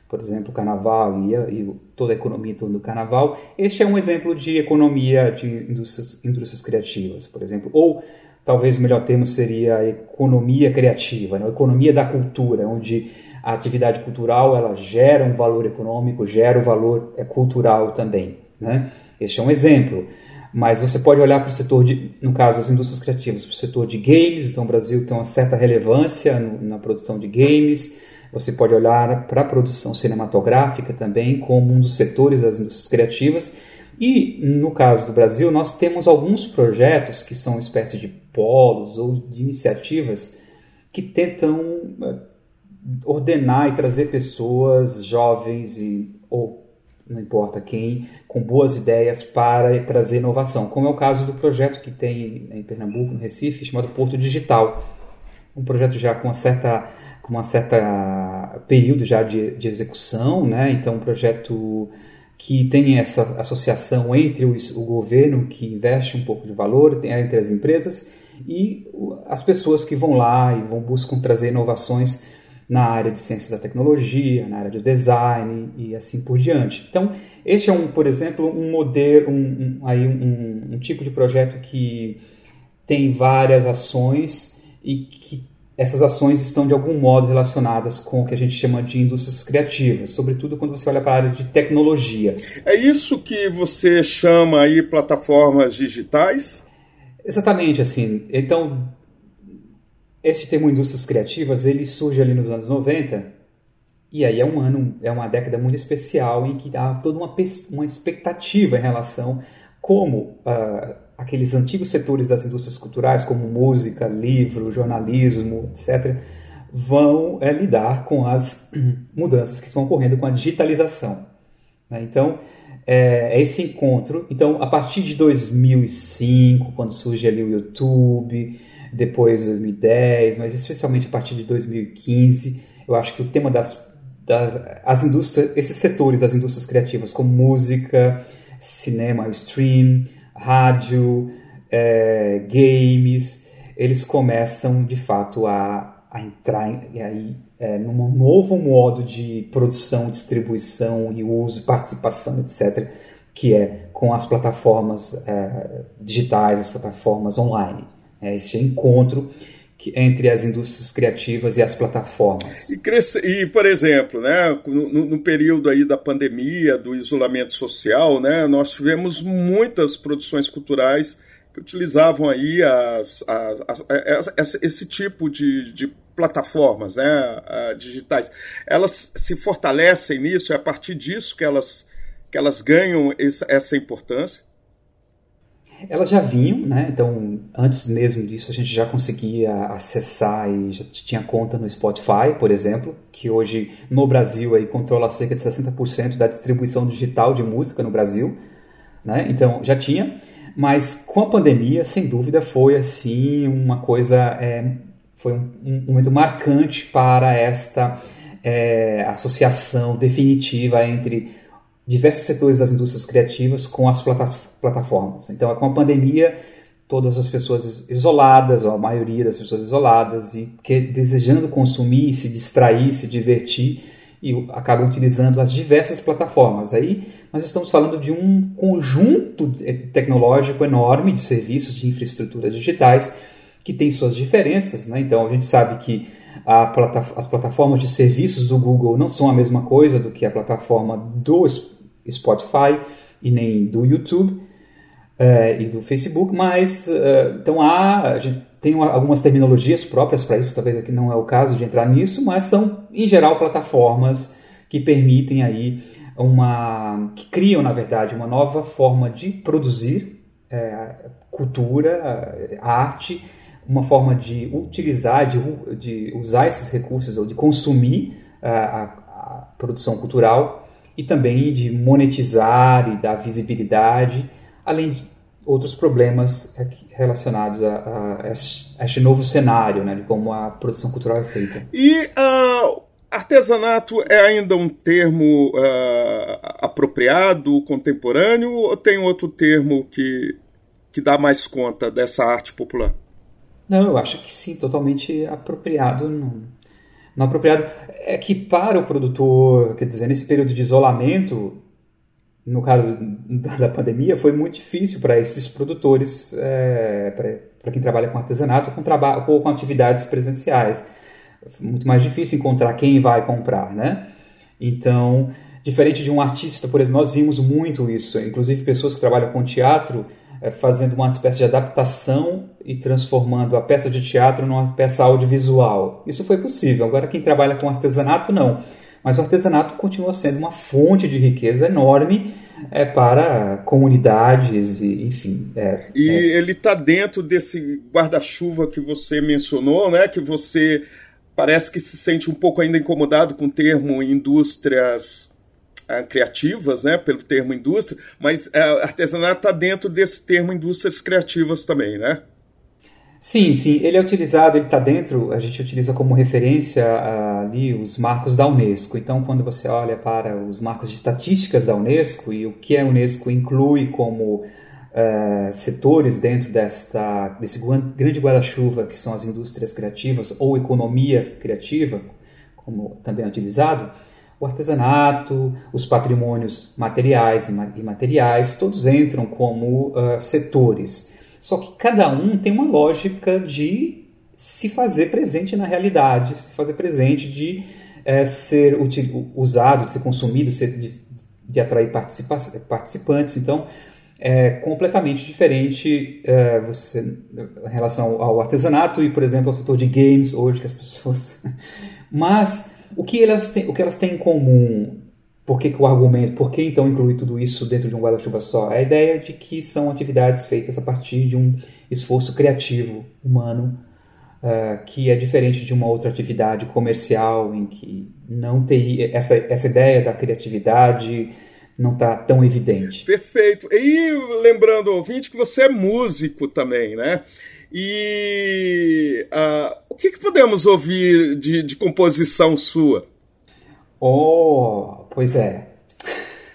por exemplo, carnaval e, e, toda a economia em torno do carnaval, este é um exemplo de economia de indústrias, indústrias criativas, por exemplo. Ou talvez o melhor termo seria economia criativa, né? economia da cultura, onde a atividade cultural ela gera um valor econômico, gera o um valor é, cultural também. Né? Este é um exemplo. Mas você pode olhar para o setor de, no caso, as indústrias criativas, para o setor de games, então o Brasil tem uma certa relevância no, na produção de games. Você pode olhar para a produção cinematográfica também como um dos setores das indústrias criativas. E no caso do Brasil, nós temos alguns projetos que são espécie de polos ou de iniciativas que tentam eh, ordenar e trazer pessoas jovens e, ou não importa quem, com boas ideias para trazer inovação, como é o caso do projeto que tem em Pernambuco, no Recife, chamado Porto Digital. Um projeto já com uma certa com uma certa período já de, de execução, né? Então um projeto que tem essa associação entre o, o governo que investe um pouco de valor entre as empresas e as pessoas que vão lá e vão buscam trazer inovações na área de ciências da tecnologia, na área do design e assim por diante. Então, este é um, por exemplo, um modelo, um, um aí um, um, tipo de projeto que tem várias ações e que essas ações estão de algum modo relacionadas com o que a gente chama de indústrias criativas, sobretudo quando você olha para a área de tecnologia. É isso que você chama aí plataformas digitais? Exatamente assim. Então, esse termo indústrias criativas, ele surge ali nos anos 90, e aí é um ano, é uma década muito especial em que há toda uma, uma expectativa em relação como uh, aqueles antigos setores das indústrias culturais, como música, livro, jornalismo, etc., vão é, lidar com as mudanças que estão ocorrendo com a digitalização. Né? Então, é, é esse encontro. Então, a partir de 2005, quando surge ali o YouTube, depois 2010, mas especialmente a partir de 2015, eu acho que o tema das, das as indústrias, esses setores das indústrias criativas, como música, cinema, stream, rádio, é, games, eles começam de fato a, a entrar aí, é, num novo modo de produção, distribuição e uso, participação, etc., que é com as plataformas é, digitais, as plataformas online é esse encontro que, entre as indústrias criativas e as plataformas. E, cresce, e por exemplo, né, no, no, período aí da pandemia, do isolamento social, né, nós tivemos muitas produções culturais que utilizavam aí as, as, as, as esse tipo de, de plataformas né, digitais. Elas se fortalecem nisso, é a partir disso que elas, que elas ganham essa importância? Elas já vinham, né? Então, antes mesmo disso, a gente já conseguia acessar e já tinha conta no Spotify, por exemplo, que hoje no Brasil aí controla cerca de 60% da distribuição digital de música no Brasil, né? Então, já tinha, mas com a pandemia, sem dúvida, foi assim uma coisa, é, foi um, um, momento marcante para esta é, associação definitiva entre diversos setores das indústrias criativas com as plataformas. Então, com a pandemia, todas as pessoas isoladas, ou a maioria das pessoas isoladas, e que, desejando consumir, se distrair, se divertir, e acabam utilizando as diversas plataformas. Aí nós estamos falando de um conjunto tecnológico enorme de serviços, de infraestruturas digitais, que tem suas diferenças. Né? Então, a gente sabe que plata as plataformas de serviços do Google não são a mesma coisa do que a plataforma do Spotify e nem do YouTube. é, e do Facebook, mas uh, então há, a gente tem algumas terminologias próprias para isso, talvez aqui não é o caso de entrar nisso, mas são em geral plataformas que permitem aí uma que criam na verdade uma nova forma de produzir é, cultura, arte, uma forma de utilizar, de, de usar esses recursos ou de consumir a, a produção cultural e também de monetizar e dar visibilidade, além de outros problemas relacionados a, a, este novo cenário, né, de como a produção cultural é feita. E uh, artesanato é ainda um termo uh, apropriado, contemporâneo, ou tem outro termo que, que dá mais conta dessa arte popular? Não, eu acho que sim, totalmente apropriado. Não, não apropriado. É que para o produtor, quer dizer, nesse período de isolamento, no caso da pandemia, foi muito difícil para esses produtores, é, para quem trabalha com artesanato com, ou com atividades presenciais. Muito mais difícil encontrar quem vai comprar, né? Então, diferente de um artista, por exemplo, nós vimos muito isso, inclusive pessoas que trabalham com teatro fazendo uma espécie de adaptação e transformando a peça de teatro numa peça audiovisual. Isso foi possível. Agora, quem trabalha com artesanato, não. Mas o artesanato continua sendo uma fonte de riqueza enorme é, para comunidades e enfim. É, e é... ele está dentro desse guarda-chuva que você mencionou, né? Que você parece que se sente um pouco ainda incomodado com o termo indústrias uh, criativas, né? Pelo termo indústria, mas uh, artesanato está dentro desse termo indústrias criativas também, né? Sim, sim, ele é utilizado, ele está dentro, a gente utiliza como referência uh, ali os marcos da Unesco. Então, quando você olha para os marcos de estatísticas da Unesco e o que a Unesco inclui como uh, setores dentro desta, desse grande guarda-chuva que são as indústrias criativas ou economia criativa, como também é utilizado, o artesanato, os patrimônios materiais e imateriais, todos entram como uh, setores. Só que cada um tem uma lógica de se fazer presente na realidade, se fazer presente de é, ser usado, de ser consumido, de, de atrair participa participantes. Então, é completamente diferente é, você, em relação ao artesanato e, por exemplo, ao setor de games hoje que as pessoas. Mas o que elas têm, o que elas têm em comum por que, que, o argumento, por que então incluir tudo isso dentro de um guarda-chuva só? É a ideia de que são atividades feitas a partir de um esforço criativo humano, uh, que é diferente de uma outra atividade comercial em que não tem essa, essa ideia da criatividade não está tão evidente. Perfeito. E lembrando, ouvinte, que você é músico também, né? E uh, o que, que podemos ouvir de, de composição sua? Oh, pois é.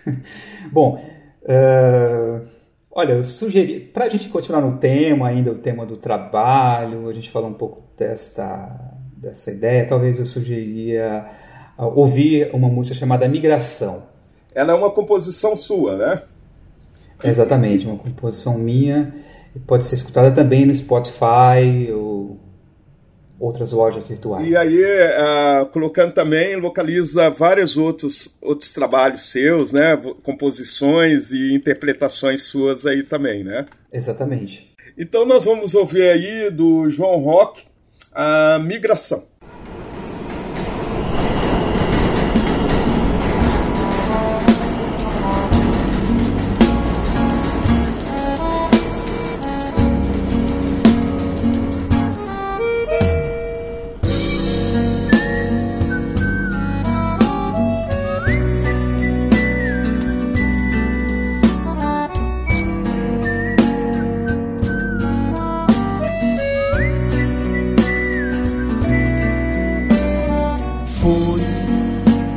Bom, uh, olha, eu sugeri, para a gente continuar no tema ainda, o tema do trabalho, a gente falou um pouco desta, dessa ideia, talvez eu sugeriria uh, ouvir uma música chamada Migração. Ela é uma composição sua, né? Exatamente, uma composição minha. Pode ser escutada também no Spotify ou outras lojas virtuais. E aí, uh, colocando também, localiza vários outros, outros trabalhos seus, né? Composições e interpretações suas aí também, né? Exatamente. Então nós vamos ouvir aí do João Rock a migração.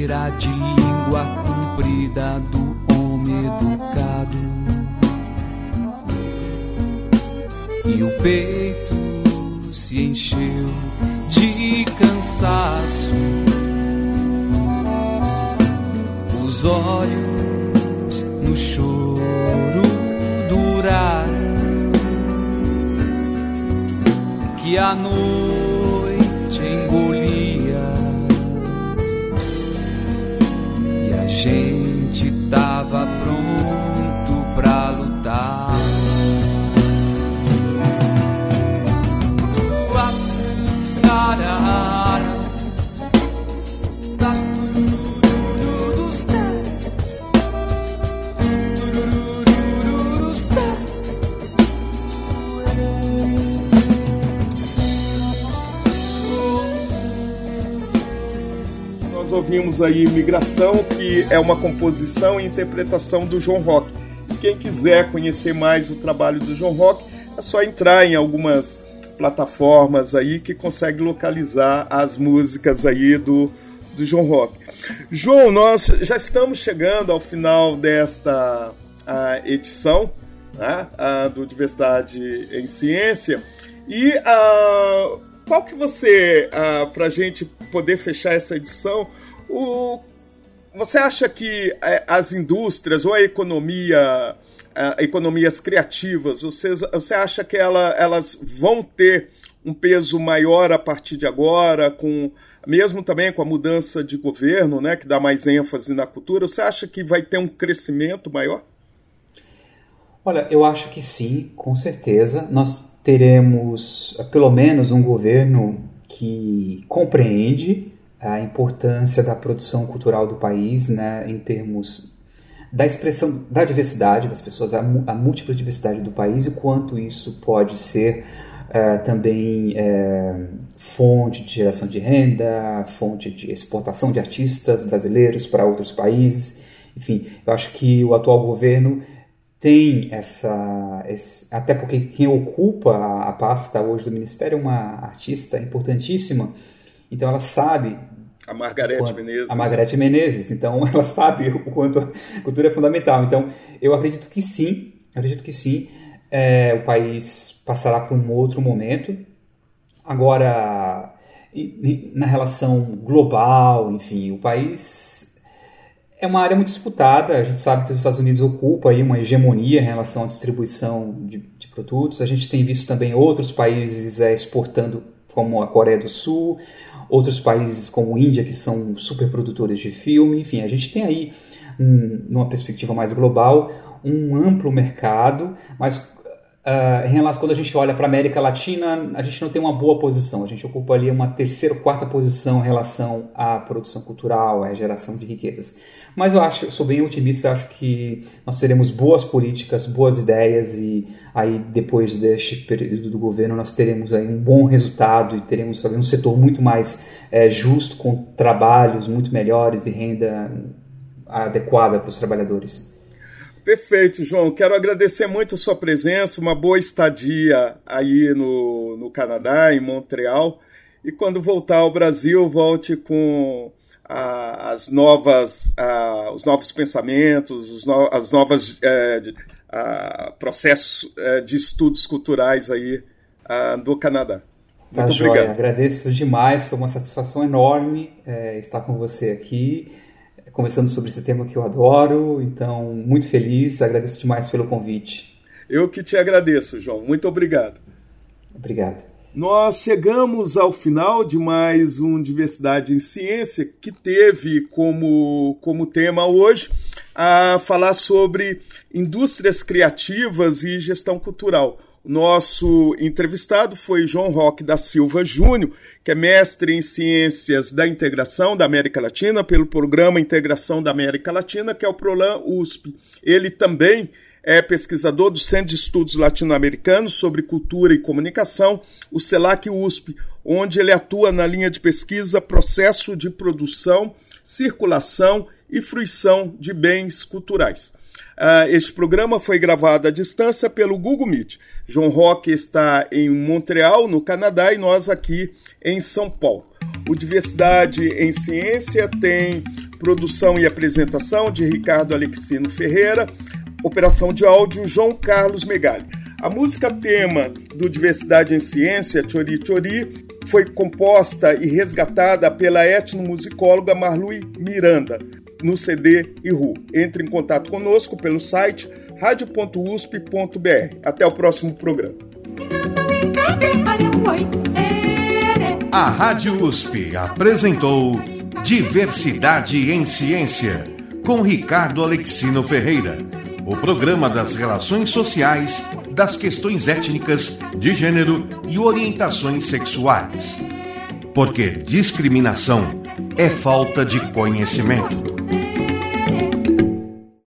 estrangeira de língua comprida do homem educado. E o peito se encheu de cansaço. Os olhos no choro duraram. Que a noite Ouvimos aí Migração, que é uma composição e interpretação do João Rock. Quem quiser conhecer mais o trabalho do João Rock, é só entrar em algumas plataformas aí que consegue localizar as músicas aí do, do João Rock. João, nós já estamos chegando ao final desta edição né, do Diversidade em Ciência e qual que você, para a gente poder fechar essa edição, o, você acha que é, as indústrias ou a economia Uh, economias criativas, você, você acha que ela, elas vão ter um peso maior a partir de agora, com mesmo também com a mudança de governo, né, que dá mais ênfase na cultura? Você acha que vai ter um crescimento maior? Olha, eu acho que sim, com certeza. Nós teremos pelo menos um governo que compreende a importância da produção cultural do país, né, em termos da expressão da diversidade das pessoas, a, a múltipla diversidade do país e quanto isso pode ser é, também é, fonte de geração de renda, fonte de exportação de artistas brasileiros para outros países. Enfim, eu acho que o atual governo tem essa. Esse, até porque quem ocupa a, a pasta hoje do Ministério é uma artista importantíssima, então ela sabe a Margarete Menezes. A Margarete Menezes. Então, ela sabe o quanto a cultura é fundamental. Então, eu acredito que sim, acredito que sim, é, o país passará por um outro momento. Agora, na relação global, enfim, o país é uma área muito disputada. A gente sabe que os Estados Unidos ocupam aí uma hegemonia em relação à distribuição de, de produtos. A gente tem visto também outros países é, exportando, como a Coreia do Sul outros países como Índia, que são superprodutores de filme, enfim, a gente tem aí, um, numa perspectiva mais global, um amplo mercado, mas Uh, em relação quando a gente olha para a América Latina, a gente não tem uma boa posição. A gente ocupa ali uma terceira ou quarta posição em relação à produção cultural, à geração de riquezas. Mas eu acho, sou bem otimista, acho que nós teremos boas políticas, boas ideias e aí depois deste período do governo nós teremos aí um bom resultado e teremos um setor muito mais é, justo, com trabalhos muito melhores e renda adequada para os trabalhadores. Perfeito, João. Quero agradecer muito a sua presença, uma boa estadia aí no, no Canadá, em Montreal. E quando voltar ao Brasil, volte com as novas, os novos pensamentos, os no, as novas é, processos é, de estudos culturais aí do Canadá. Muito tá obrigado. Joia. Agradeço demais, foi uma satisfação enorme é, estar com você aqui, conversando sobre esse tema que eu adoro. Então, muito feliz, agradeço demais pelo convite. Eu que te agradeço, João. Muito obrigado. Obrigado. Nós chegamos ao final de mais um Diversidade em Ciência, que teve como, como tema hoje a falar sobre indústrias criativas e gestão cultural. Nosso entrevistado foi João Roque da Silva Júnior, que é mestre em Ciências da Integração da América Latina pelo Programa Integração da América Latina, que é o PROLAN USP. Ele também é pesquisador do Centro de Estudos Latino-Americanos sobre Cultura e Comunicação, o CELAC USP, onde ele atua na linha de pesquisa Processo de Produção, Circulação e Fruição de Bens Culturais. Uh, este programa foi gravado à distância pelo Google Meet. João Roque está em Montreal, no Canadá, e nós aqui em São Paulo. O Diversidade em Ciência tem produção e apresentação de Ricardo Alexino Ferreira, operação de áudio João Carlos Megali. A música tema do Diversidade em Ciência, Chori Chori, foi composta e resgatada pela etnomusicóloga Marlui Miranda no CD Iru. Entre em contato conosco pelo site radio.usp.br. Até o próximo programa. A Rádio USP apresentou Diversidade em Ciência com Ricardo Alexino Ferreira. O programa das relações sociais, das questões étnicas, de gênero e orientações sexuais. Porque discriminação é falta de conhecimento.